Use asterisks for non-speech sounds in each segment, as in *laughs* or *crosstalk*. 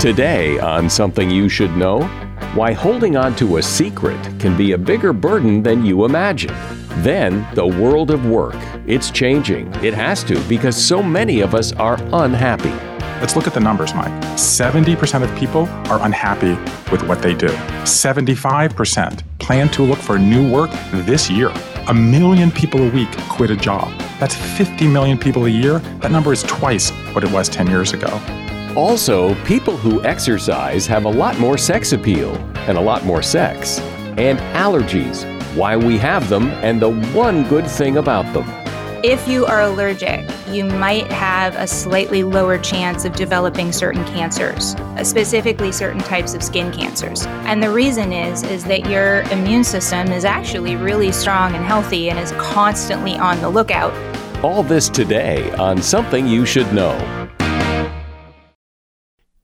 Today, on Something You Should Know, why holding on to a secret can be a bigger burden than you imagine. Then, the world of work. It's changing. It has to because so many of us are unhappy. Let's look at the numbers, Mike. 70% of people are unhappy with what they do. 75% plan to look for new work this year. A million people a week quit a job. That's 50 million people a year. That number is twice what it was 10 years ago. Also, people who exercise have a lot more sex appeal and a lot more sex. And allergies, why we have them, and the one good thing about them. If you are allergic, you might have a slightly lower chance of developing certain cancers, specifically certain types of skin cancers. And the reason is is that your immune system is actually really strong and healthy and is constantly on the lookout. All this today on Something You Should Know.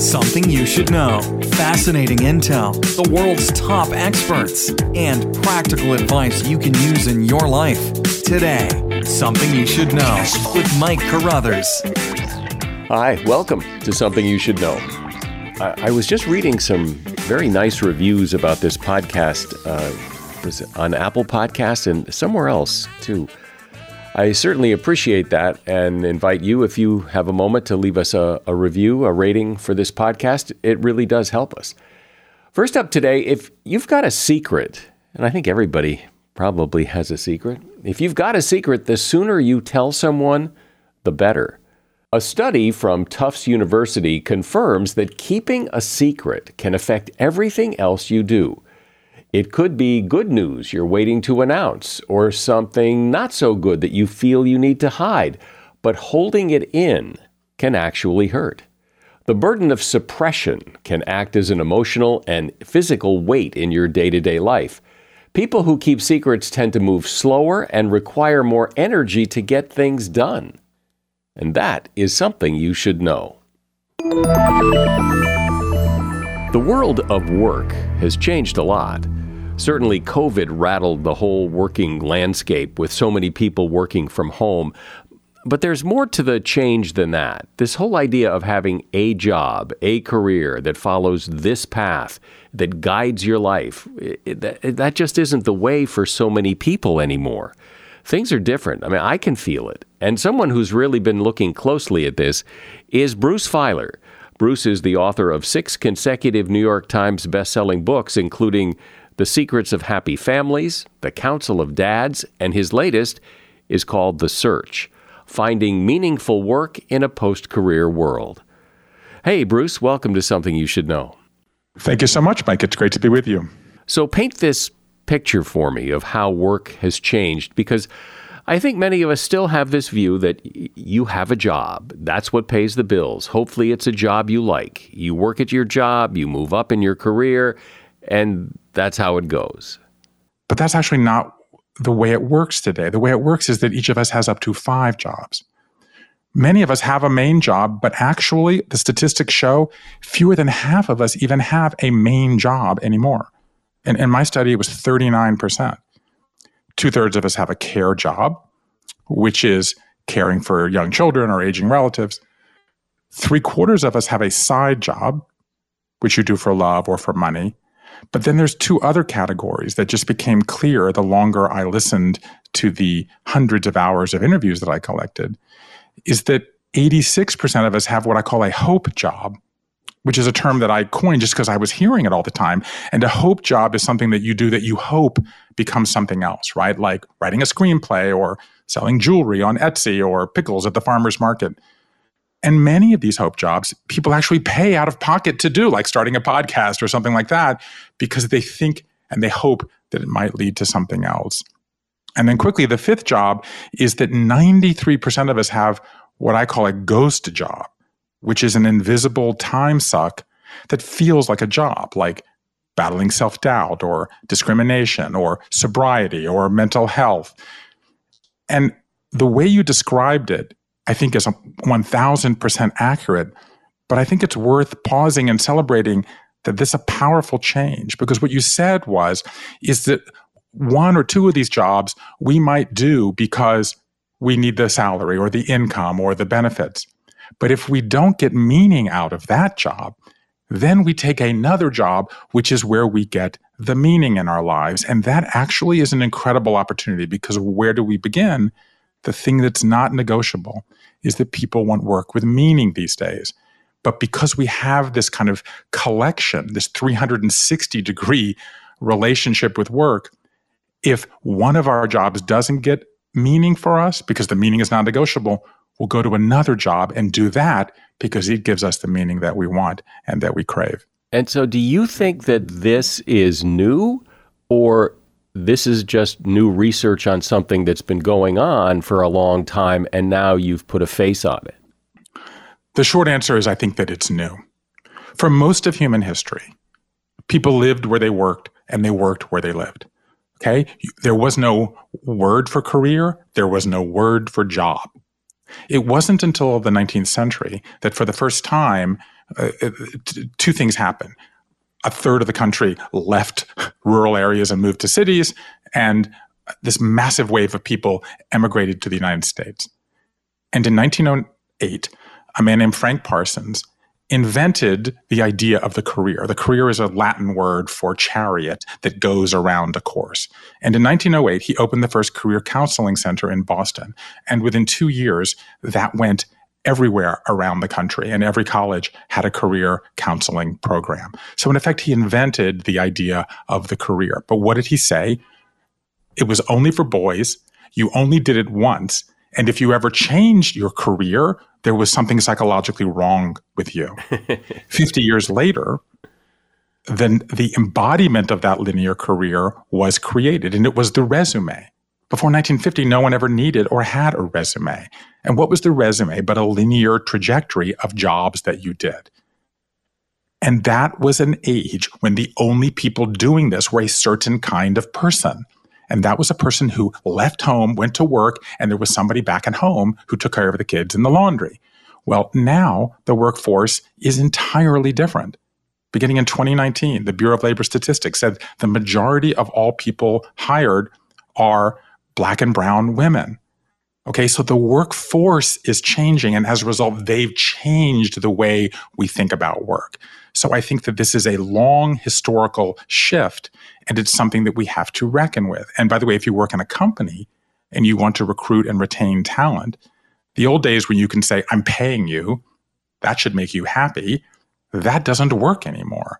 Something you should know. Fascinating intel, the world's top experts, and practical advice you can use in your life. Today, Something You Should Know with Mike Carruthers. Hi, welcome to Something You Should Know. I, I was just reading some very nice reviews about this podcast uh, was on Apple Podcasts and somewhere else too. I certainly appreciate that and invite you, if you have a moment, to leave us a, a, review, a rating for this podcast. It really does help us. First up today, if you've got a secret, and I think everybody probably has a secret, if you've got a secret, the sooner you tell someone, the better. A study from Tufts University confirms that keeping a secret can affect everything else you do. It could be good news you're waiting to announce, or something not so good that you feel you need to hide, but holding it in can actually hurt. The burden of suppression can act as an emotional and physical weight in your day to day life. People who keep secrets tend to move slower and require more energy to get things done. And that is something you should know. The world of work has changed a lot. Certainly, COVID rattled the whole working landscape with so many people working from home. But there's more to the change than that. This whole idea of having a job, a career that follows this path, that guides your life, it, that, that just isn't the way for so many people anymore. Things are different. I mean, I can feel it. And someone who's really been looking closely at this is Bruce Feiler. Bruce is the author of six consecutive New York Times bestselling books, including the Secrets of Happy Families, The Council of Dads, and his latest is called The Search Finding Meaningful Work in a Post Career World. Hey, Bruce, welcome to Something You Should Know. Thank you so much, Mike. It's great to be with you. So, paint this picture for me of how work has changed because I think many of us still have this view that you have a job. That's what pays the bills. Hopefully, it's a job you like. You work at your job, you move up in your career, and that's how it goes. But that's actually not the way it works today. The way it works is that each of us has up to five jobs. Many of us have a main job, but actually, the statistics show fewer than half of us even have a main job anymore. And in my study, it was 39%. Two thirds of us have a care job, which is caring for young children or aging relatives. Three quarters of us have a side job, which you do for love or for money. But then there's two other categories that just became clear the longer I listened to the hundreds of hours of interviews that I collected is that 86% of us have what I call a hope job, which is a term that I coined just because I was hearing it all the time. And a hope job is something that you do that you hope becomes something else, right? Like writing a screenplay or selling jewelry on Etsy or pickles at the farmer's market. And many of these hope jobs, people actually pay out of pocket to do, like starting a podcast or something like that, because they think and they hope that it might lead to something else. And then quickly, the fifth job is that 93% of us have what I call a ghost job, which is an invisible time suck that feels like a job, like battling self doubt or discrimination or sobriety or mental health. And the way you described it, I think is 1000% accurate. But I think it's worth pausing and celebrating that this is a powerful change because what you said was, is that one or two of these jobs we might do because we need the salary or the income or the benefits. But if we don't get meaning out of that job, then we take another job, which is where we get the meaning in our lives. And that actually is an incredible opportunity because where do we begin? The thing that's not negotiable is that people want work with meaning these days. But because we have this kind of collection, this 360 degree relationship with work, if one of our jobs doesn't get meaning for us because the meaning is non negotiable, we'll go to another job and do that because it gives us the meaning that we want and that we crave. And so, do you think that this is new or this is just new research on something that's been going on for a long time and now you've put a face on it? The short answer is I think that it's new. For most of human history, people lived where they worked and they worked where they lived. Okay. There was no word for career. There was no word for job. It wasn't until the 19th century that for the first time, uh, uh two things happened. A third of the country left rural areas and moved to cities, and this massive wave of people emigrated to the United States. And in 1908, a man named Frank Parsons invented the idea of the career. The career is a Latin word for chariot that goes around a course. And in 1908, he opened the first career counseling center in Boston. And within two years, that went everywhere around the country, and every college had a career counseling program. So, in effect, he invented the idea of the career. But what did he say? It was only for boys. You only did it once. And if you ever changed your career there was something psychologically wrong with you. *laughs* 50 years later, then the embodiment of that linear career was created, and it was the resume. Before 1950, no one ever needed or had a resume. And what was the resume but a linear trajectory of jobs that you did? And that was an age when the only people doing this were a certain kind of person. And that was a person who left home, went to work, and there was somebody back at home who took care of the kids and the laundry. Well, now the workforce is entirely different. Beginning in 2019, the Bureau of Labor Statistics said the majority of all people hired are black and brown women. Okay, so the workforce is changing, and as a result, they've changed the way we think about work. So I think that this is a long historical shift, and it's something that we have to reckon with. And by the way, if you work in a company and you want to recruit and retain talent, the old days when you can say, I'm paying you, that should make you happy, that doesn't work anymore.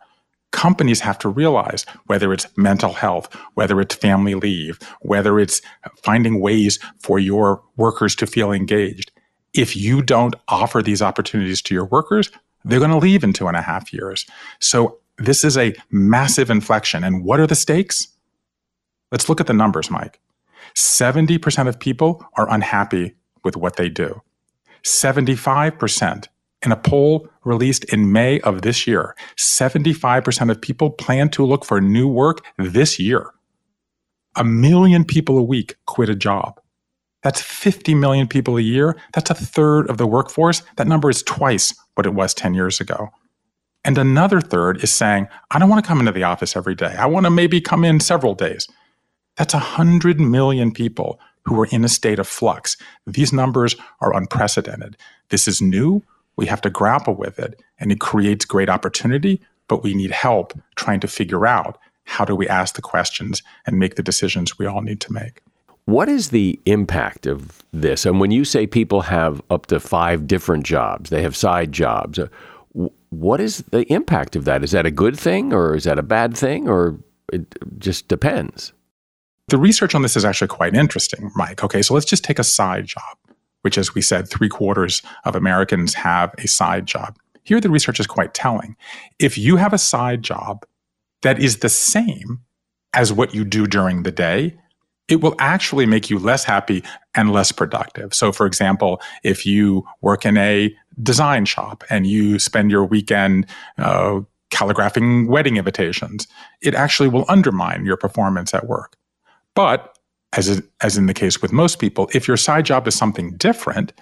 Companies have to realize whether it's mental health, whether it's family leave, whether it's finding ways for your workers to feel engaged. If you don't offer these opportunities to your workers, They're going to leave in two and a half years. So this is a massive inflection. And what are the stakes? Let's look at the numbers, Mike. 70% of people are unhappy with what they do. 75% in a poll released in May of this year, 75% of people plan to look for new work this year. A million people a week quit a job. That's 50 million people a year. That's a third of the workforce. That number is twice what it was 10 years ago. And another third is saying, I don't want to come into the office every day. I want to maybe come in several days. That's 100 million people who are in a state of flux. These numbers are unprecedented. This is new. We have to grapple with it, and it creates great opportunity, but we need help trying to figure out how do we ask the questions and make the decisions we all need to make. What is the impact of this? And when you say people have up to five different jobs, they have side jobs, uh, what is the impact of that? Is that a good thing or is that a bad thing or it just depends? The research on this is actually quite interesting, Mike. Okay, so let's just take a side job, which, as we said, three quarters of Americans have a side job. Here, the research is quite telling. If you have a side job that is the same as what you do during the day, it will actually make you less happy and less productive. So, for example, if you work in a design shop and you spend your weekend uh, calligraphing wedding invitations, it actually will undermine your performance at work. But as, as in the case with most people, if your side job is something different,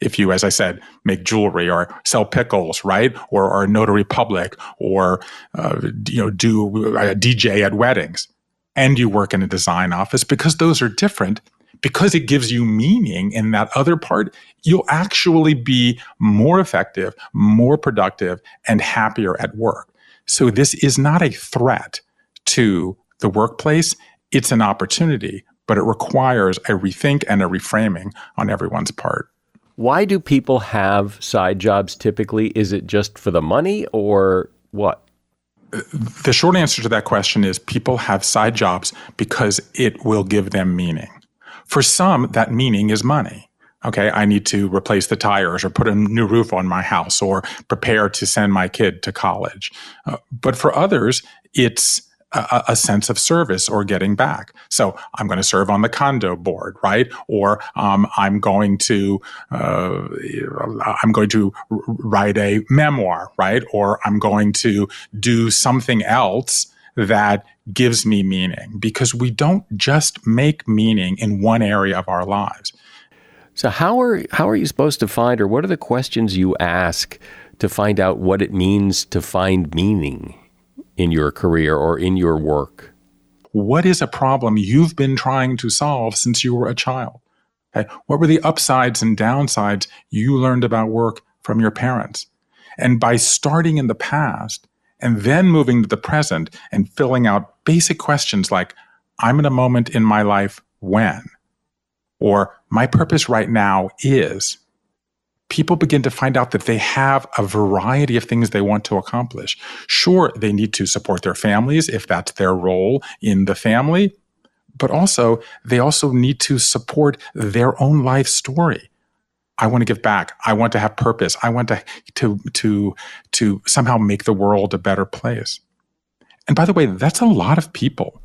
if you, as I said, make jewelry or sell pickles, right, or are a notary public, or uh, you know do a DJ at weddings, and you work in a design office, because those are different, because it gives you meaning in that other part, you'll actually be more effective, more productive, and happier at work. So this is not a threat to the workplace. It's an opportunity, but it requires a rethink and a reframing on everyone's part. Why do people have side jobs typically? Is it just for the money or what? The short answer to that question is people have side jobs because it will give them meaning. For some, that meaning is money. Okay, I need to replace the tires or put a new roof on my house or prepare to send my kid to college. Uh, but for others, it's a, a, sense of service or getting back. So I'm going to serve on the condo board, right? Or um, I'm going to uh, I'm going to write a memoir, right? Or I'm going to do something else that gives me meaning because we don't just make meaning in one area of our lives. So how are how are you supposed to find or what are the questions you ask to find out what it means to find meaning? In your career or in your work? What is a problem you've been trying to solve since you were a child? Okay. What were the upsides and downsides you learned about work from your parents? And by starting in the past and then moving to the present and filling out basic questions like, I'm in a moment in my life when, or my purpose right now is, people begin to find out that they have a variety of things they want to accomplish. Sure, they need to support their families if that's their role in the family, but also they also need to support their own life story. I want to give back. I want to have purpose. I want to to to to somehow make the world a better place. And by the way, that's a lot of people.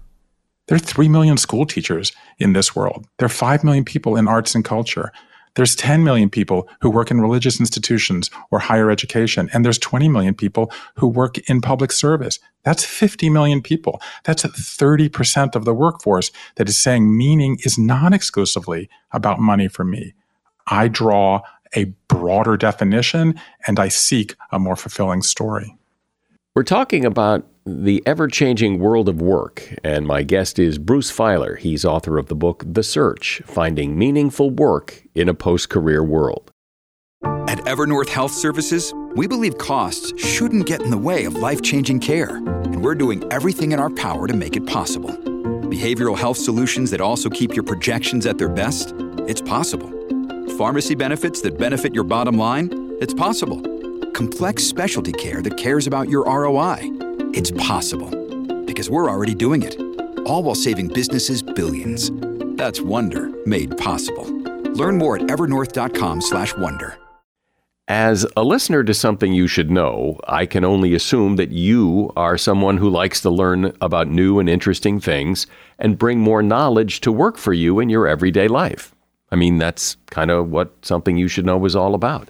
There are 3 million school teachers in this world. There are 5 million people in arts and culture. There's 10 million people who work in religious institutions or higher education, and there's 20 million people who work in public service. That's 50 million people. That's 30% of the workforce that is saying meaning is not exclusively about money for me. I draw a broader definition and I seek a more fulfilling story. We're talking about the ever changing world of work, and my guest is Bruce Feiler. He's author of the book The Search Finding Meaningful Work in a Post Career World. At Evernorth Health Services, we believe costs shouldn't get in the way of life changing care, and we're doing everything in our power to make it possible. Behavioral health solutions that also keep your projections at their best? It's possible. Pharmacy benefits that benefit your bottom line? It's possible complex specialty care that cares about your ROI. It's possible because we're already doing it. All while saving businesses billions. That's Wonder made possible. Learn more at evernorth.com/wonder. As a listener to something you should know, I can only assume that you are someone who likes to learn about new and interesting things and bring more knowledge to work for you in your everyday life. I mean, that's kind of what something you should know is all about.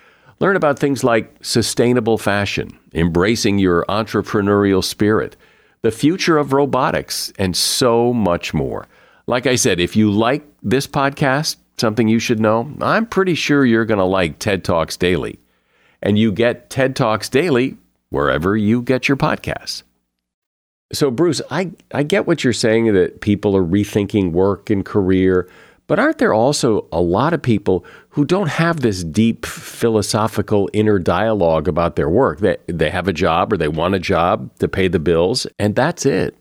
Learn about things like sustainable fashion, embracing your entrepreneurial spirit, the future of robotics, and so much more. Like I said, if you like this podcast, something you should know, I'm pretty sure you're going to like TED Talks Daily. And you get TED Talks Daily wherever you get your podcasts. So, Bruce, I, I get what you're saying that people are rethinking work and career, but aren't there also a lot of people who don't have this deep philosophical inner dialogue about their work? They, they have a job or they want a job to pay the bills, and that's it.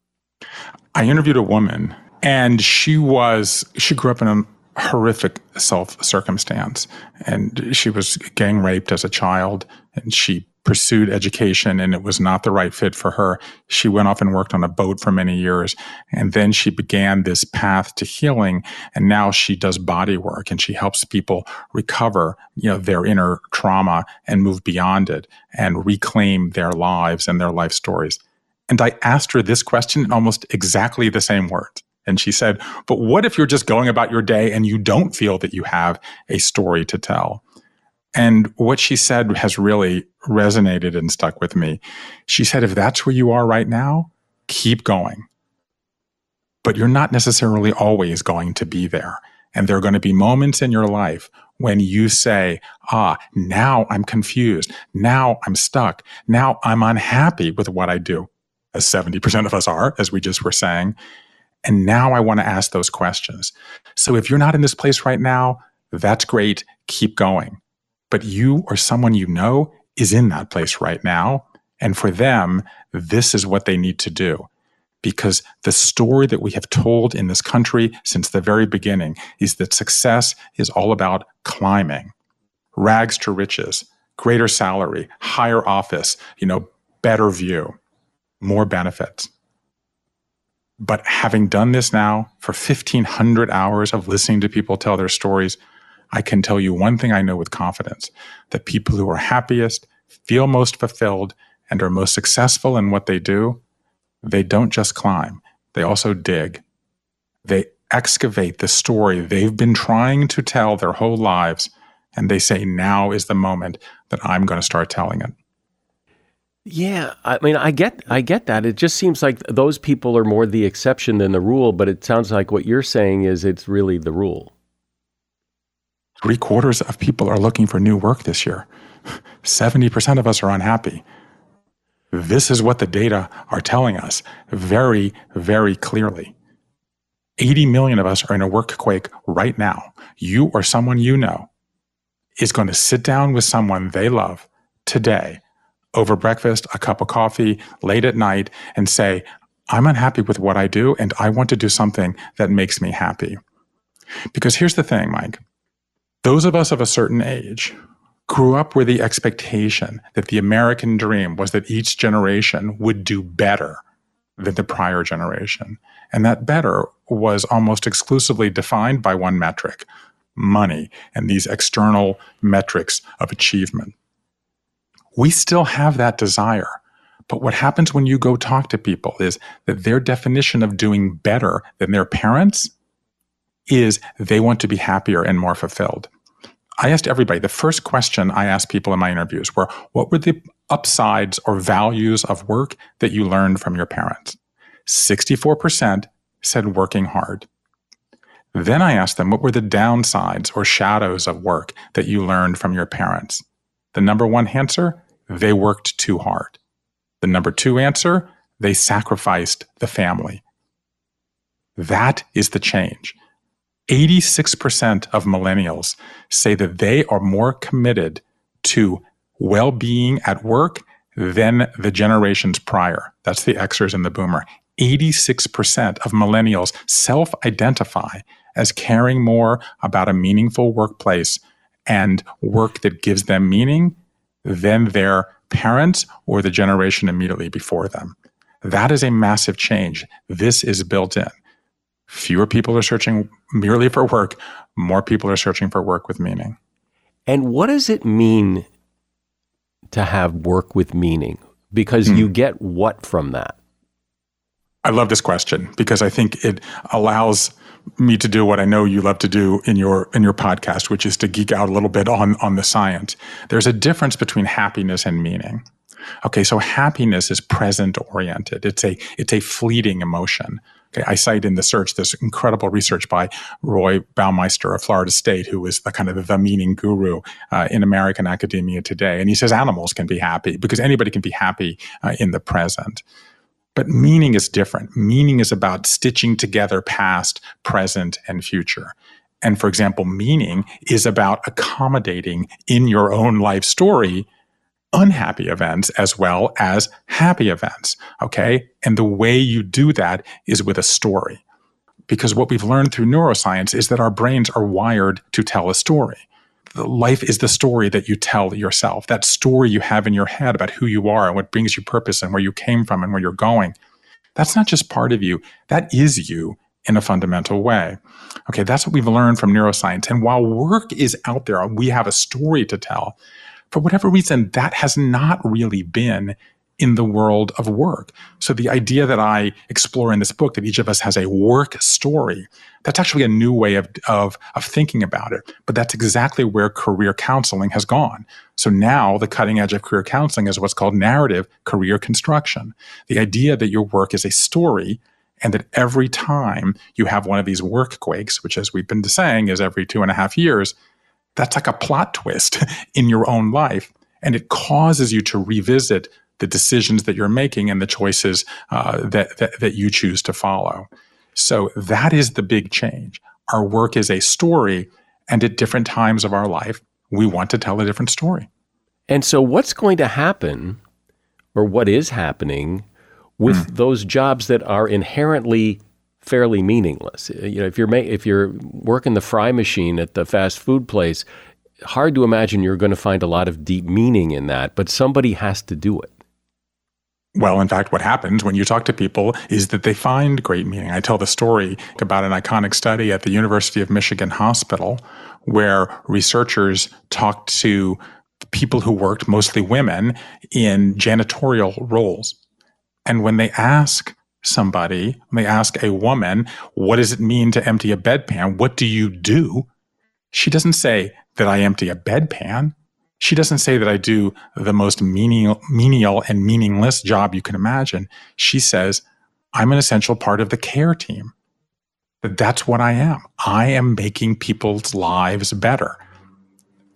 I interviewed a woman, and she was, she grew up in a horrific self circumstance. And she was gang raped as a child and she pursued education and it was not the right fit for her. She went off and worked on a boat for many years. And then she began this path to healing. And now she does body work and she helps people recover, you know, their inner trauma and move beyond it and reclaim their lives and their life stories. And I asked her this question in almost exactly the same words. And she said, But what if you're just going about your day and you don't feel that you have a story to tell? And what she said has really resonated and stuck with me. She said, If that's where you are right now, keep going. But you're not necessarily always going to be there. And there are going to be moments in your life when you say, ah, now I'm confused. Now I'm stuck. Now I'm unhappy with what I do, as 70% of us are, as we just were saying. And now I want to ask those questions. So if you're not in this place right now, that's great. Keep going. But you or someone you know is in that place right now. And for them, this is what they need to do. Because the story that we have told in this country since the very beginning is that success is all about climbing, rags to riches, greater salary, higher office, you know, better view, more benefits. But having done this now for 1500 hours of listening to people tell their stories, I can tell you one thing I know with confidence that people who are happiest, feel most fulfilled, and are most successful in what they do, they don't just climb, they also dig. They excavate the story they've been trying to tell their whole lives, and they say, now is the moment that I'm going to start telling it. Yeah, I mean, I get, I get that. It just seems like those people are more the exception than the rule. But it sounds like what you're saying is it's really the rule. Three quarters of people are looking for new work this year. Seventy percent of us are unhappy. This is what the data are telling us very, very clearly. 80 million of us are in a work quake right now. You or someone you know is going to sit down with someone they love today over breakfast, a cup of coffee, late at night, and say, I'm unhappy with what I do, and I want to do something that makes me happy. Because here's the thing, Mike those of us of a certain age grew up with the expectation that the American dream was that each generation would do better than the prior generation. And that better was almost exclusively defined by one metric money and these external metrics of achievement we still have that desire. But what happens when you go talk to people is that their definition of doing better than their parents is they want to be happier and more fulfilled. I asked everybody, the first question I asked people in my interviews were, what were the upsides or values of work that you learned from your parents? 64% said working hard. Then I asked them, what were the downsides or shadows of work that you learned from your parents? The number one answer, they worked too hard. The number two answer, they sacrificed the family. That is the change. 86% of millennials say that they are more committed to well being at work than the generations prior. That's the Xers and the Boomer. 86% of millennials self identify as caring more about a meaningful workplace and work that gives them meaning than their parents or the generation immediately before them. That is a massive change. This is built in. Fewer people are searching merely for work, more people are searching for work with meaning. And what does it mean to have work with meaning? Because mm. you get what from that? I love this question because I think it allows me to do what I know you love to do in your in your podcast, which is to geek out a little bit on on the science. There's a difference between happiness and meaning. Okay, so happiness is present oriented. It's a it's a fleeting emotion. Okay, I cite in the search this incredible research by Roy Baumeister of Florida State, who is the kind of the meaning guru uh, in American academia today. And he says animals can be happy because anybody can be happy uh, in the present. But meaning is different. Meaning is about stitching together past, present, and future. And for example, meaning is about accommodating in your own life story unhappy events as well as happy events. Okay. And the way you do that is with a story. Because what we've learned through neuroscience is that our brains are wired to tell a story life is the story that you tell yourself, that story you have in your head about who you are and what brings you purpose and where you came from and where you're going. That's not just part of you, that is you in a fundamental way. Okay, that's what we've learned from neuroscience. And while work is out there, we have a story to tell. For whatever reason, that has not really been in the world of work. So the idea that I explore in this book that each of us has a work story, that's actually a new way of, of, of thinking about it. But that's exactly where career counseling has gone. So now the cutting edge of career counseling is what's called narrative career construction. The idea that your work is a story and that every time you have one of these work quakes, which as we've been saying is every two and a half years, that's like a plot twist *laughs* in your own life. And it causes you to revisit the decisions that you're making and the choices uh, that, that, that you choose to follow. So that is the big change. Our work is a story, and at different times of our life, we want to tell a different story. And so, what's going to happen, or what is happening, with mm. those jobs that are inherently fairly meaningless? Uh, you know, if you're ma- if you're working the fry machine at the fast food place, hard to imagine you're going to find a lot of deep meaning in that. But somebody has to do it. Well, in fact, what happens when you talk to people is that they find great meaning. I tell the story about an iconic study at the University of Michigan Hospital where researchers talked to people who worked, mostly women, in janitorial roles. And when they ask somebody, when they ask a woman, what does it mean to empty a bedpan? What do you do? She doesn't say that I empty a bedpan she doesn't say that I do the most menial, menial and meaningless job you can imagine. She says, I'm an essential part of the care team. That that's what I am. I am making people's lives better.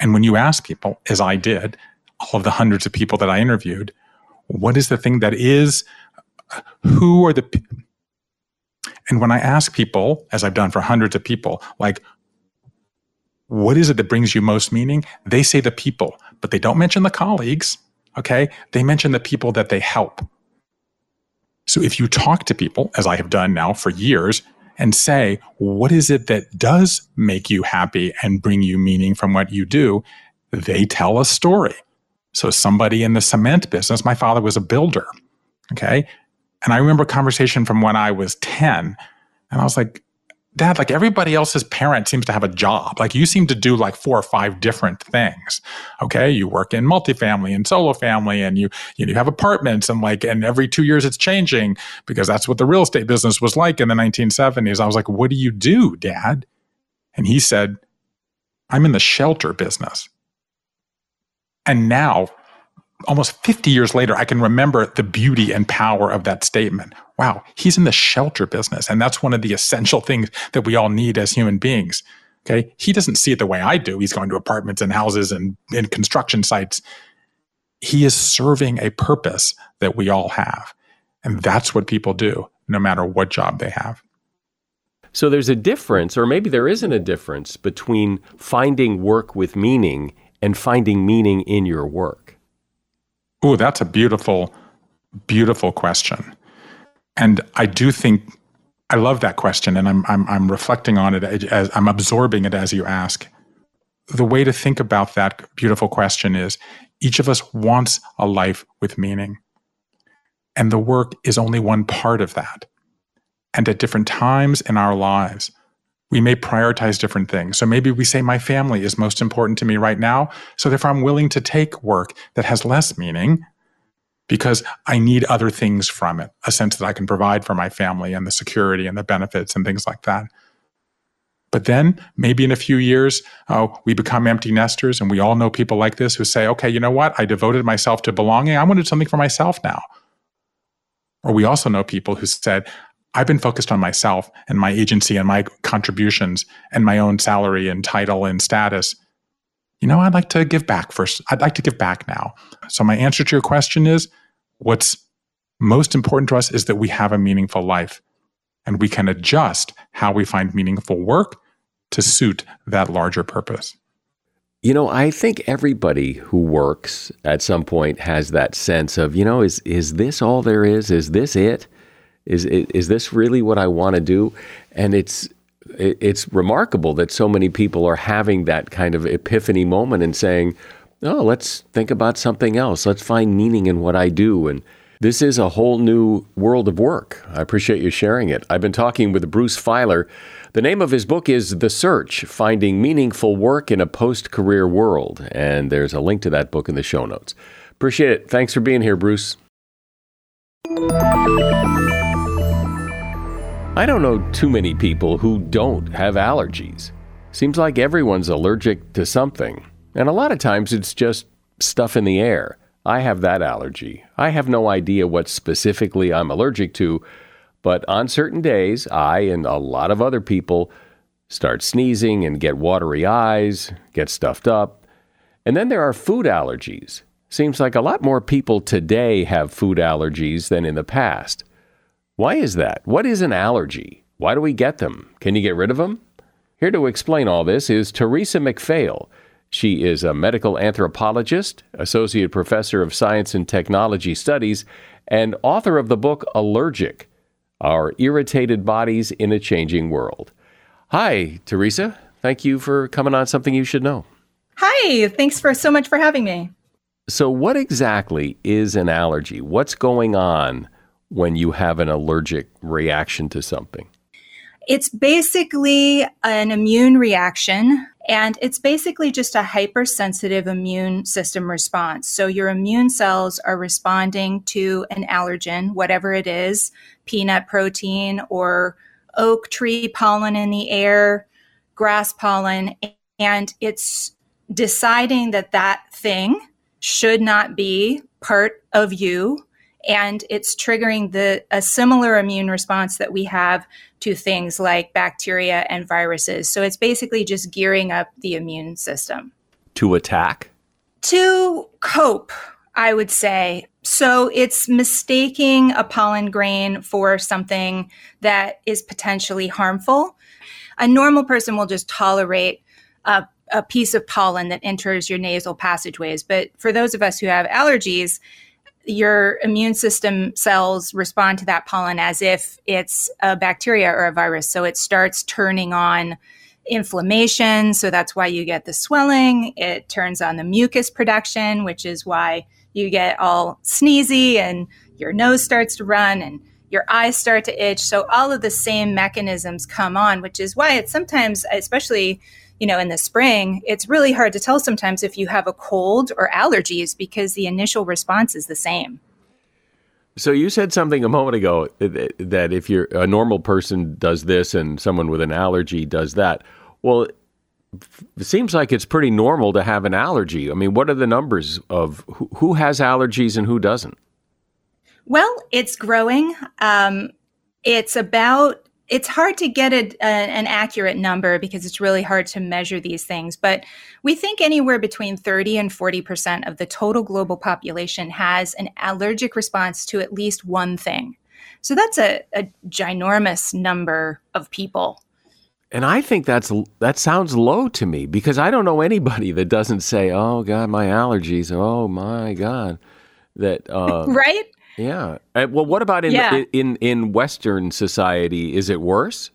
And when you ask people, as I did, all of the hundreds of people that I interviewed, what is the thing that is, who are the, and when I ask people, as I've done for hundreds of people, like, what is it that brings you most meaning? They say the people, but they don't mention the colleagues. Okay. They mention the people that they help. So if you talk to people, as I have done now for years, and say, what is it that does make you happy and bring you meaning from what you do? They tell a story. So somebody in the cement business, my father was a builder. Okay. And I remember a conversation from when I was 10, and I was like, dad, like everybody else's parent seems to have a job. Like you seem to do like four or five different things. Okay. You work in multifamily and solo family and you, you, know, you have apartments and like, and every two years it's changing because that's what the real estate business was like in the 1970s. I was like, what do you do, dad? And he said, I'm in the shelter business. And now almost 50 years later, I can remember the beauty and power of that statement. Wow, he's in the shelter business. And that's one of the essential things that we all need as human beings. Okay. He doesn't see it the way I do. He's going to apartments and houses and, and construction sites. He is serving a purpose that we all have. And that's what people do, no matter what job they have. So there's a difference, or maybe there isn't a difference, between finding work with meaning and finding meaning in your work. Oh, that's a beautiful, beautiful question. And I do think I love that question, and I'm I'm I'm reflecting on it as I'm absorbing it as you ask. The way to think about that beautiful question is each of us wants a life with meaning. And the work is only one part of that. And at different times in our lives, we may prioritize different things. So maybe we say, My family is most important to me right now. So therefore, I'm willing to take work that has less meaning because I need other things from it, a sense that I can provide for my family and the security and the benefits and things like that. But then maybe in a few years, uh, we become empty nesters, and we all know people like this who say, okay, you know what? I devoted myself to belonging. I wanted something for myself now. Or we also know people who said, I've been focused on myself and my agency and my contributions and my own salary and title and status. You know, I'd like to give back first. I'd like to give back now. So, my answer to your question is what's most important to us is that we have a meaningful life and we can adjust how we find meaningful work to suit that larger purpose. You know, I think everybody who works at some point has that sense of, you know, is is this all there is? Is this it? Is is this really what I want to do? And it's it's remarkable that so many people are having that kind of epiphany moment and saying, "Oh, let's think about something else. Let's find meaning in what I do." And this is a whole new world of work. I appreciate you sharing it. I've been talking with Bruce Feiler the name of his book is The Search Finding Meaningful Work in a Post Career World. And there's a link to that book in the show notes. Appreciate it. Thanks for being here, Bruce. I don't know too many people who don't have allergies. Seems like everyone's allergic to something. And a lot of times it's just stuff in the air. I have that allergy. I have no idea what specifically I'm allergic to, but on certain days, I and a lot of other people start sneezing and get watery eyes, get stuffed up. And then there are food allergies. Seems like a lot more people today have food allergies than in the past. Why is that? What is an allergy? Why do we get them? Can you get rid of them? Here to explain all this is Theresa MacPhail. She is a medical anthropologist, associate professor of science and technology studies, and author of the book Allergic our irritated bodies in a changing world. Hi, Theresa. Thank you for coming on Something You Should Know. Hi, thanks for so much for having me. So, what exactly is an allergy? What's going on when you have an allergic reaction to something? It's basically an immune reaction, and it's basically just a hypersensitive immune system response. So, your immune cells are responding to an allergen, whatever it is peanut protein or oak tree pollen in the air, grass pollen, and it's deciding that that thing should not be part of you and it's triggering the a similar immune response that we have to things like bacteria and viruses. So it's basically just gearing up the immune system to attack, to cope, I would say. So it's mistaking a pollen grain for something that is potentially harmful. A normal person will just tolerate a, a piece of pollen that enters your nasal passageways. But for those of us who have allergies, your immune system cells respond to that pollen as if it's a bacteria or a virus. So it starts turning on inflammation. So that's why you get the swelling. It turns on the mucus production, which is why you get all sneezy and your nose starts to run and your eyes start to itch. So all of the same mechanisms come on, which is why it's sometimes, especially you know, in the spring, it's really hard to tell sometimes if you have a cold or allergies because the initial response is the same. So you said something a moment ago that if you're a normal person does this and someone with an allergy does that. Well, it seems like it's pretty normal to have an allergy. I mean, what are the numbers of who, who has allergies and who doesn't? Well, it's growing. Um, it's about it's hard to get a, a, an accurate number because it's really hard to measure these things. But we think anywhere between 30 and 40% of the total global population has an allergic response to at least one thing. So that's a, a ginormous number of people. And I think that's that sounds low to me because I don't know anybody that doesn't say, "Oh God, my allergies. Oh my God." That uh, *laughs* right? Yeah. Uh, well, what about in, Yeah. in in Western society? Is it worse?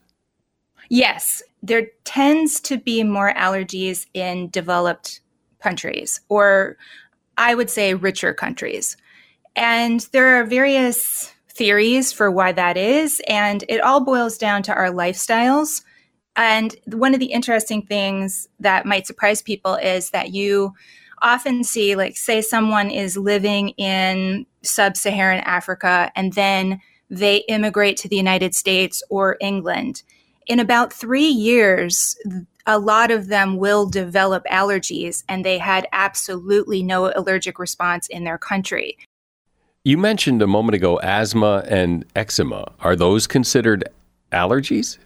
Yes, there tends to be more allergies in developed countries, or I would say richer countries. And there are various theories for why that is, and it all boils down to our lifestyles. And one of the interesting things that might surprise people is that you often see, like, say, someone is living in sub Saharan Africa and then they immigrate to the United States or England in about three years, a lot of them will develop allergies, and they had absolutely no allergic response in their country. You mentioned a moment ago asthma and eczema. Are those considered allergies?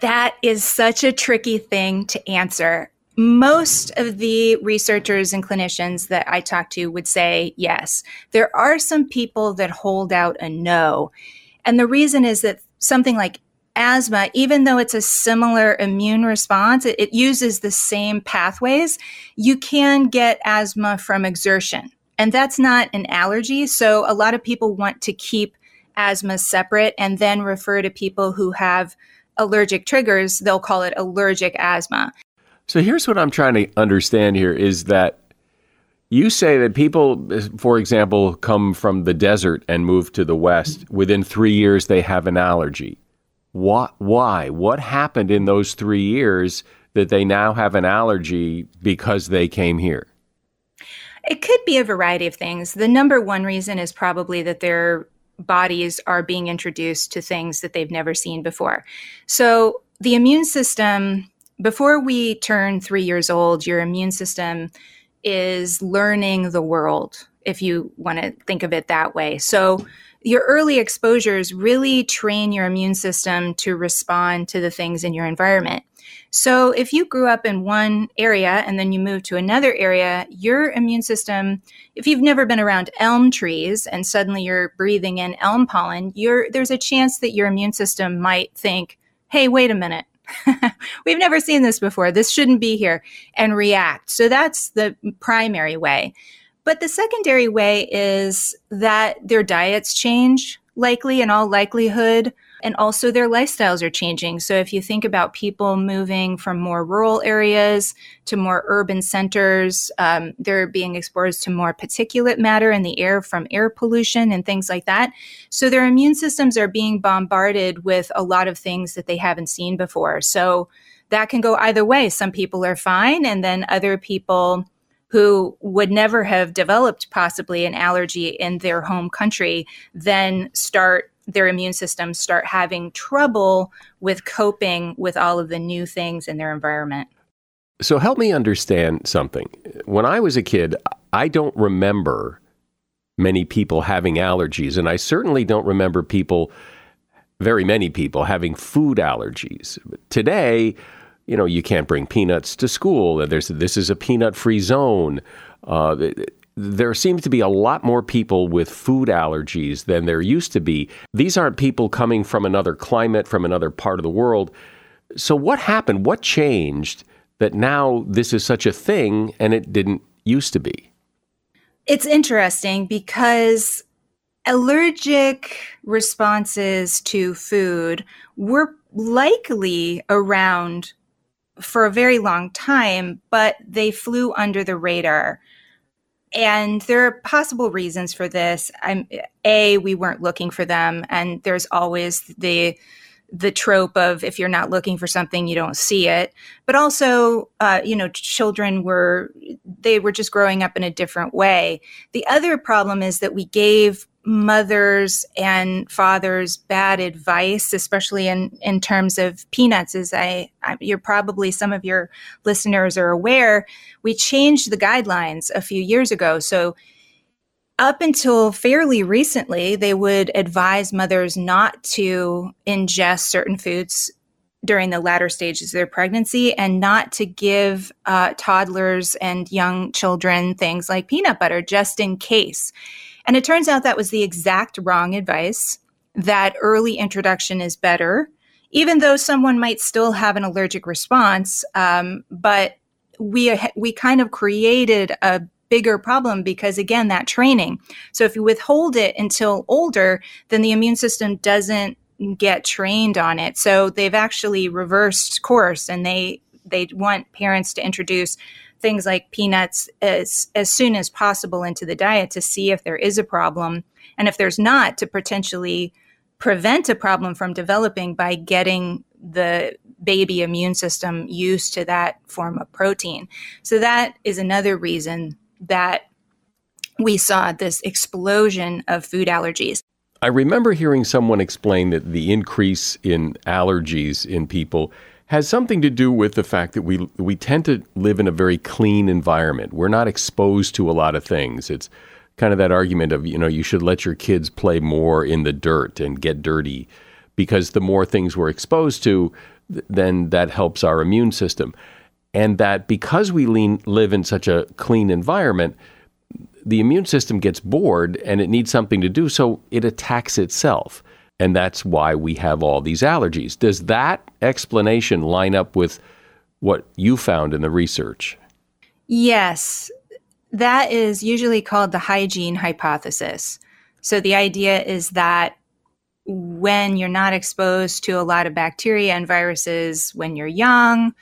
That is such a tricky thing to answer. Most of the researchers and clinicians that I talk to would say yes. There are some people that hold out a no. And the reason is that something like asthma, even though it's a similar immune response, it, it uses the same pathways. You can get asthma from exertion, and that's not an allergy. So a lot of people want to keep asthma separate and then refer to people who have allergic triggers. They'll call it allergic asthma. So here's what I'm trying to understand here is that you say that people, for example, come from the desert and move to the West. Within three years, they have an allergy. What, why? What happened in those three years that they now have an allergy because they came here? It could be a variety of things. The number one reason is probably that their bodies are being introduced to things that they've never seen before. So, the immune system, before we turn three years old, your immune system is learning the world, if you want to think of it that way. So, your early exposures really train your immune system to respond to the things in your environment. So, if you grew up in one area and then you move to another area, your immune system, if you've never been around elm trees and suddenly you're breathing in elm pollen, there's a chance that your immune system might think, hey, wait a minute. *laughs* We've never seen this before. This shouldn't be here and react. So, that's the primary way. But the secondary way is that their diets change, likely in all likelihood, and also their lifestyles are changing. So if you think about people moving from more rural areas to more urban centers, um, they're being exposed to more particulate matter in the air from air pollution and things like that. So their immune systems are being bombarded with a lot of things that they haven't seen before. So that can go either way. Some people are fine, and then other people who would never have developed possibly an allergy in their home country then start their immune systems start having trouble with coping with all of the new things in their environment. So help me understand something. When I was a kid, I don't remember many people having allergies, and I certainly don't remember people, very many people, having food allergies. But Today, you know, you can't bring peanuts to school. There's this is a peanut-free zone. Uh, there seems to be a lot more people with food allergies than there used to be. These aren't people coming from another climate, from another part of the world. So, what happened? What changed that now this is such a thing and it didn't used to be? It's interesting because allergic responses to food were likely around for a very long time, but they flew under the radar. And there are possible reasons for this. I'm a we weren't looking for them, and there's always the the trope of if you're not looking for something, you don't see it. But also, uh, you know, children were they were just growing up in a different way. The other problem is that we gave mothers and fathers bad advice, especially in, in terms of peanuts. As I, I, you're probably some of your listeners are aware, we changed the guidelines a few years ago. So up until fairly recently, they would advise mothers not to ingest certain foods during the latter stages of their pregnancy and not to give uh, toddlers and young children things like peanut butter just in case. And it turns out that was the exact wrong advice, that early introduction is better, even though someone might still have an allergic response. Um, but we, we kind of created a bigger problem because again that training so if you withhold it until older then the immune system doesn't get trained on it so they've actually reversed course and they they want parents to introduce things like peanuts as as soon as possible into the diet to see if there is a problem and if there's not to potentially prevent a problem from developing by getting the baby immune system used to that form of protein. So that is another reason that we saw this explosion of food allergies. I remember hearing someone explain that the increase in allergies in people has something to do with the fact that we we tend to live in a very clean environment. We're not exposed to a lot of things. It's kind of that argument of, you know, you should let your kids play more in the dirt and get dirty because the more things we're exposed to, then that helps our immune system. And that because we lean, live in such a clean environment, the immune system gets bored and it needs something to do, so it attacks itself. And that's why we have all these allergies. Does that explanation line up with what you found in the research? Yes. That is usually called the hygiene hypothesis. So the idea is that when you're not exposed to a lot of bacteria and viruses when you're young,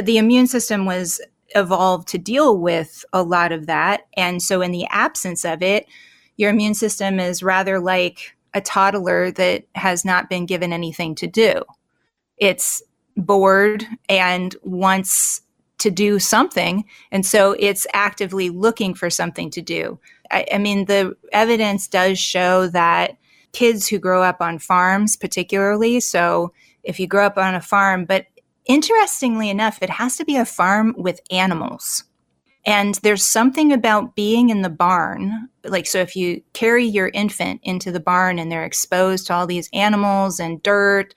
the immune system was evolved to deal with a lot of that. And so, in the absence of it, your immune system is rather like a toddler that has not been given anything to do. It's bored and wants to do something. And so it's actively looking for something to do. I, I mean, the evidence does show that kids who grow up on farms, particularly. So if you grow up on a farm, but interestingly enough, it has to be a farm with animals. And there's something about being in the barn. Like, so if you carry your infant into the barn and they're exposed to all these animals and dirt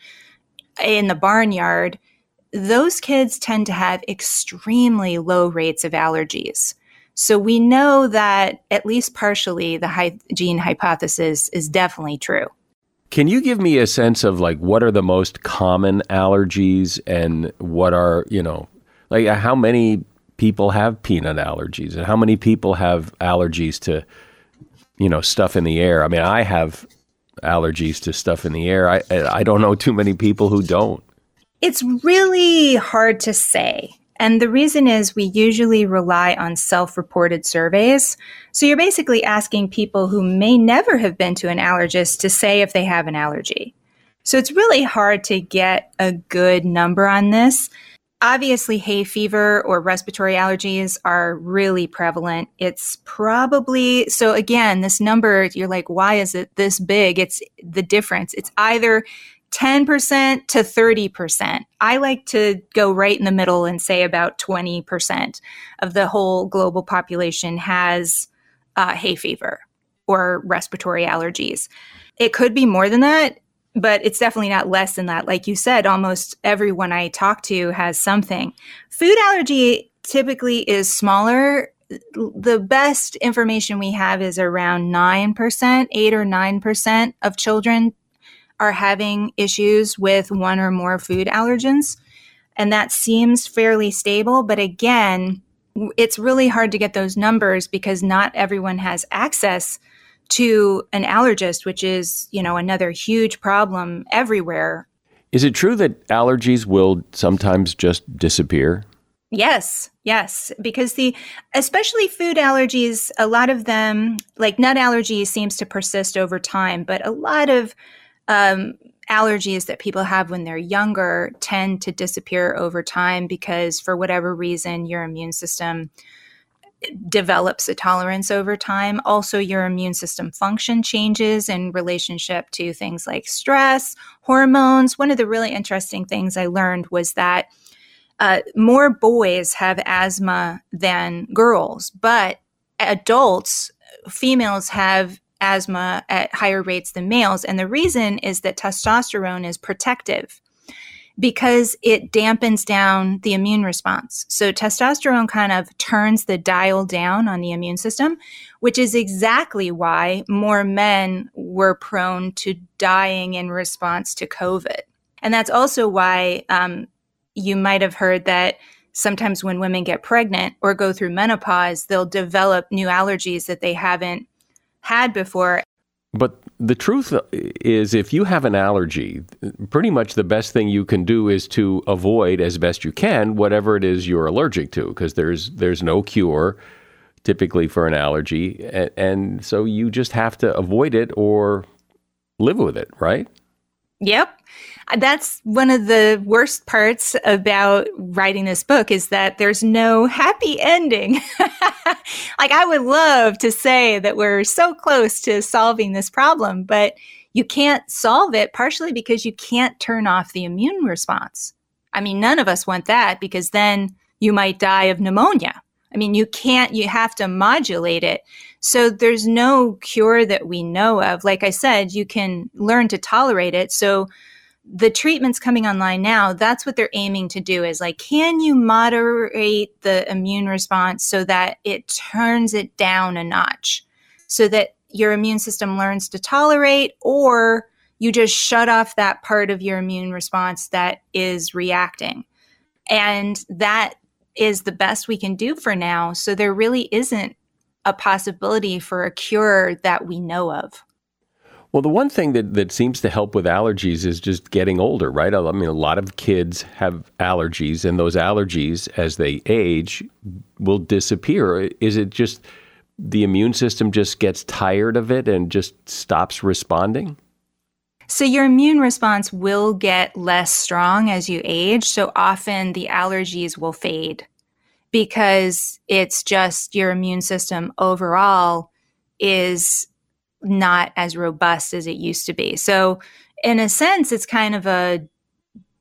in the barnyard, those kids tend to have extremely low rates of allergies. So we know that at least partially the hygiene hypothesis is definitely true. Can you give me a sense of like what are the most common allergies and what are, you know, like how many people have peanut allergies and how many people have allergies to, you know, stuff in the air? I mean, I have allergies to stuff in the air. I I don't know too many people who don't. It's really hard to say. And the reason is we usually rely on self reported surveys. So you're basically asking people who may never have been to an allergist to say if they have an allergy. So it's really hard to get a good number on this. Obviously, hay fever or respiratory allergies are really prevalent. It's probably, so again, this number, you're like, why is it this big? It's the difference. It's either 10% to 30%. I like to go right in the middle and say about 20% of the whole global population has uh, hay fever or respiratory allergies. It could be more than that, but it's definitely not less than that. Like you said, almost everyone I talk to has something. Food allergy typically is smaller. The best information we have is around 9%, 8 or 9% of children are having issues with one or more food allergens. And that seems fairly stable. But again, it's really hard to get those numbers because not everyone has access to an allergist, which is, you know, another huge problem everywhere. Is it true that allergies will sometimes just disappear? Yes, yes, because the especially food allergies, a lot of them like nut allergies seems to persist over time, but a lot of um, allergies that people have when they're younger tend to disappear over time because, for whatever reason, your immune system develops a tolerance over time. Also, your immune system function changes in relationship to things like stress, hormones. One of the really interesting things I learned was that uh, more boys have asthma than girls, but adults, females have asthma at higher rates than males. And the reason is that testosterone is protective because it dampens down the immune response. So testosterone kind of turns the dial down on the immune system, which is exactly why more men were prone to dying in response to COVID. And that's also why um, you might have heard that sometimes when women get pregnant or go through menopause, they'll develop new allergies that they haven't had before. But the truth is, if you have an allergy, pretty much the best thing you can do is to avoid as best you can whatever it is you're allergic to, because there's there's no cure typically for an allergy, and, and so you just have to avoid it or live with it, right? Yep. That's one of the worst parts about writing this book is that there's no happy ending. *laughs* like I would love to say that we're so close to solving this problem, but you can't solve it partially because you can't turn off the immune response. I mean, none of us want that because then you might die of pneumonia. I mean, you can't, you have to modulate it. So there's no cure that we know of. Like I said, you can learn to tolerate it. So the treatments coming online now, that's what they're aiming to do is like, can you moderate the immune response so that it turns it down a notch so that your immune system learns to tolerate or you just shut off that part of your immune response that is reacting. And that is the best we can do for now. So there really isn't a possibility for a cure that we know of. Well, the one thing that, that seems to help with allergies is just getting older, right? I mean, a lot of kids have allergies, and those allergies, as they age, will disappear. Is it just the immune system just gets tired of it and just stops responding? So, your immune response will get less strong as you age. So, often the allergies will fade because it's just your immune system overall is not as robust as it used to be. So, in a sense, it's kind of a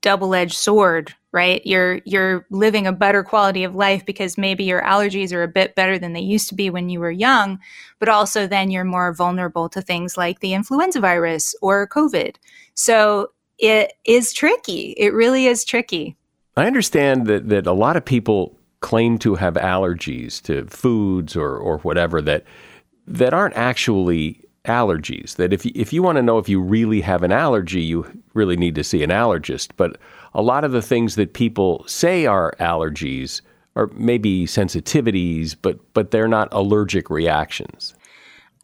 double-edged sword, right? You're you're living a better quality of life because maybe your allergies are a bit better than they used to be when you were young, but also then you're more vulnerable to things like the influenza virus or COVID. So, it is tricky. It really is tricky. I understand that that a lot of people claim to have allergies to foods or or whatever that that aren't actually allergies. That if you, if you want to know if you really have an allergy, you really need to see an allergist. But a lot of the things that people say are allergies are maybe sensitivities, but but they're not allergic reactions.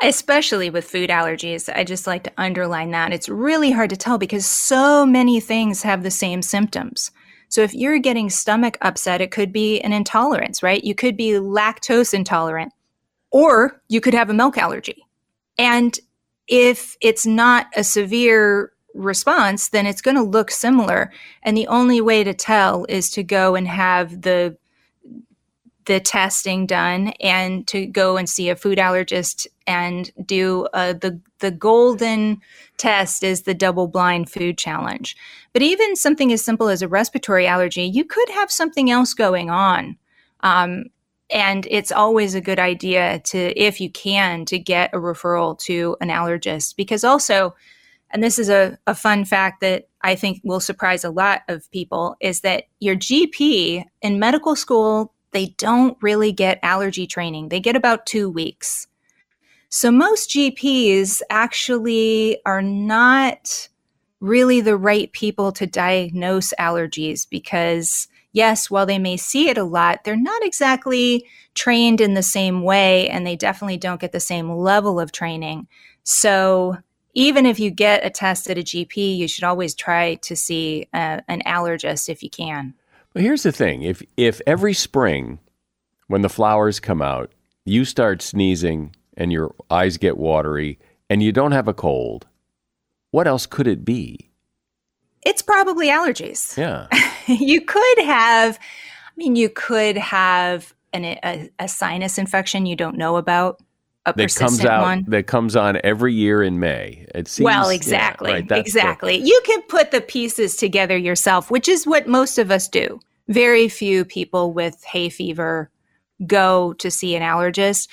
Especially with food allergies, I just like to underline that. It's really hard to tell because so many things have the same symptoms. So if you're getting stomach upset, it could be an intolerance, right? You could be lactose intolerant, or you could have a milk allergy. And if it's not a severe response, then it's going to look similar. And the only way to tell is to go and have the the testing done and to go and see a food allergist and do uh, the the golden test is the double blind food challenge. But even something as simple as a respiratory allergy, you could have something else going on. Um, and it's always a good idea to, if you can, to get a referral to an allergist because also, and this is a, a fun fact that I think will surprise a lot of people, is that your GP in medical school, they don't really get allergy training. They get about two weeks. So most GPs actually are not really the right people to diagnose allergies because yes, while they may see it a lot, they're not exactly trained in the same way and they definitely don't get the same level of training. So, even if you get a test at a GP, you should always try to see uh, an allergist if you can. Well, here's the thing if, if every spring, when the flowers come out, you start sneezing and your eyes get watery and you don't have a cold, what else could it be? It's probably allergies. Yeah. *laughs* you could have, I mean, you could have an, a, a sinus infection you don't know about. A that comes out one. that comes on every year in May. It seems well, exactly, yeah, right, exactly. The, you can put the pieces together yourself, which is what most of us do. Very few people with hay fever go to see an allergist.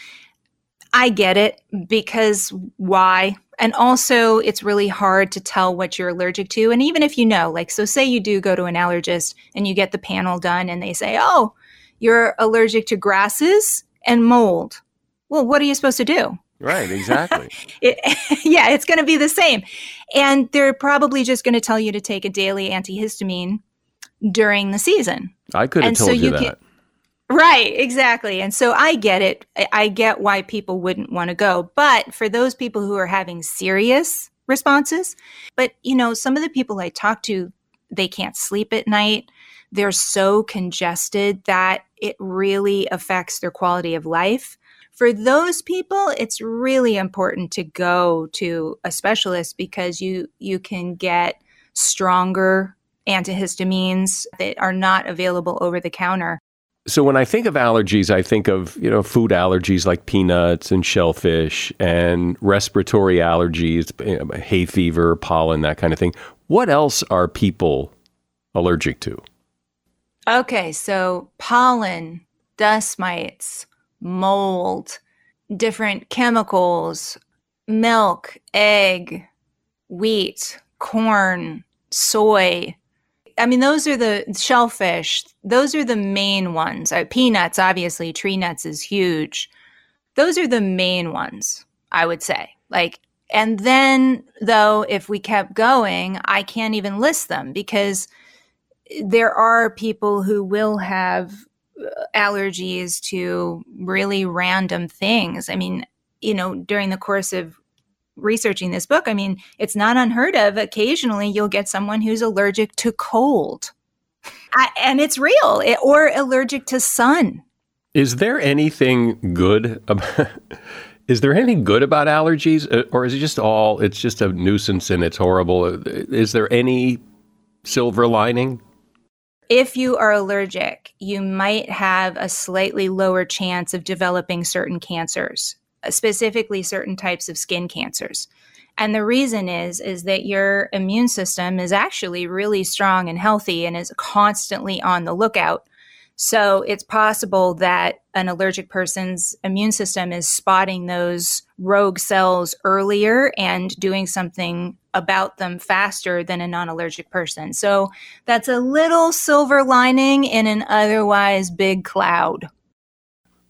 I get it because why? And also, it's really hard to tell what you're allergic to. And even if you know, like, so say you do go to an allergist and you get the panel done and they say, oh, you're allergic to grasses and mold. Well, what are you supposed to do? Right, exactly. *laughs* it, *laughs* yeah, it's going to be the same. And they're probably just going to tell you to take a daily antihistamine during the season. I could have And so told you, you that. can- Right, exactly. And so I get it. I- get why people wouldn't want to go. But for those people who are having serious responses, but you know, some of the people I talk to, they can't sleep at night. They're so congested that it really affects their quality of life. For those people, it's really important to go to a specialist because you you can get stronger antihistamines that are not available over the counter. So when I think of allergies, I think of you know food allergies like peanuts and shellfish, and respiratory allergies, you know, hay fever, pollen, that kind of thing. What else are people allergic to? Okay, so pollen, dust mites, mold, different chemicals, milk, egg, wheat, corn, soy. I mean, those are the shellfish. Those are the main ones. Uh, peanuts, obviously, tree nuts is huge. Those are the main ones, I would say. Like, and then though, if we kept going, I can't even list them because there are people who will have uh, allergies to really random things. I mean, you know, during the course of researching this book, I mean, it's not unheard of. Occasionally, you'll get someone who's allergic to cold, *laughs* I, and it's real, it, or allergic to sun. Is there anything good about? *laughs* Is there anything good about allergies, Uh, or is it just all? It's just a nuisance and it's horrible. Is there any silver lining? If you are allergic, you might have a slightly lower chance of developing certain cancers, specifically certain types of skin cancers. And the reason is is that your immune system is actually really strong and healthy and is constantly on the lookout. So it's possible that an allergic person's immune system is spotting those rogue cells earlier and doing something about them faster than a non allergic person. So that's a little silver lining in an otherwise big cloud.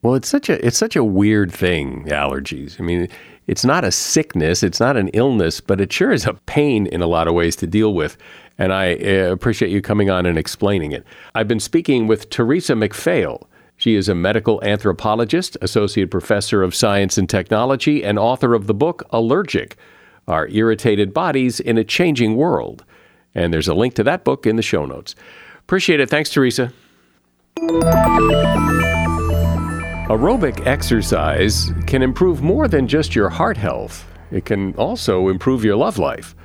Well, it's such a it's such a weird thing, allergies. I mean, it's not a sickness, it's not an illness, but it sure is a pain in a lot of ways to deal with. And I uh, appreciate you coming on and explaining it. I've been speaking with Theresa MacPhail. She is a medical anthropologist, associate professor of science and technology, and author of the book Allergic: Our Irritated Bodies in a Changing World. And there's a link to that book in the show notes. Appreciate it. Thanks, Theresa. Aerobic exercise can improve more than just your heart health. It can also improve your love life.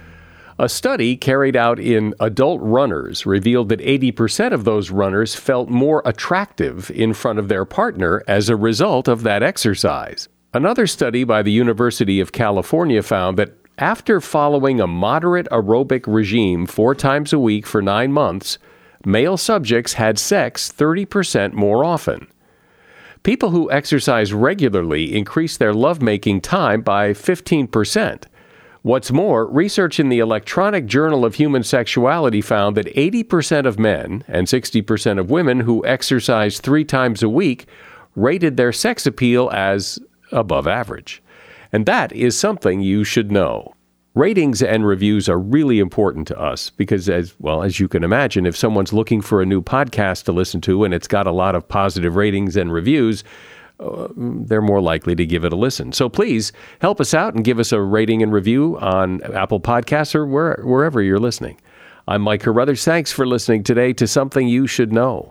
A study carried out in adult runners revealed that 80% of those runners felt more attractive in front of their partner as a result of that exercise. Another study by the University of California found that after following a moderate aerobic regime four times a week for nine months, male subjects had sex 30% more often. People who exercise regularly increase their lovemaking time by 15%. What's more, research in the Electronic Journal of Human Sexuality found that 80% of men and 60% of women who exercise three times a week rated their sex appeal as above average. And that is something you should know. Ratings and reviews are really important to us because, as well as you can imagine, if someone's looking for a new podcast to listen to and it's got a lot of positive ratings and reviews, uh, they're more likely to give it a listen. So please help us out and give us a rating and review on Apple Podcasts or where, wherever you're listening. I'm Mike Carruthers. Thanks for listening today to Something You Should Know.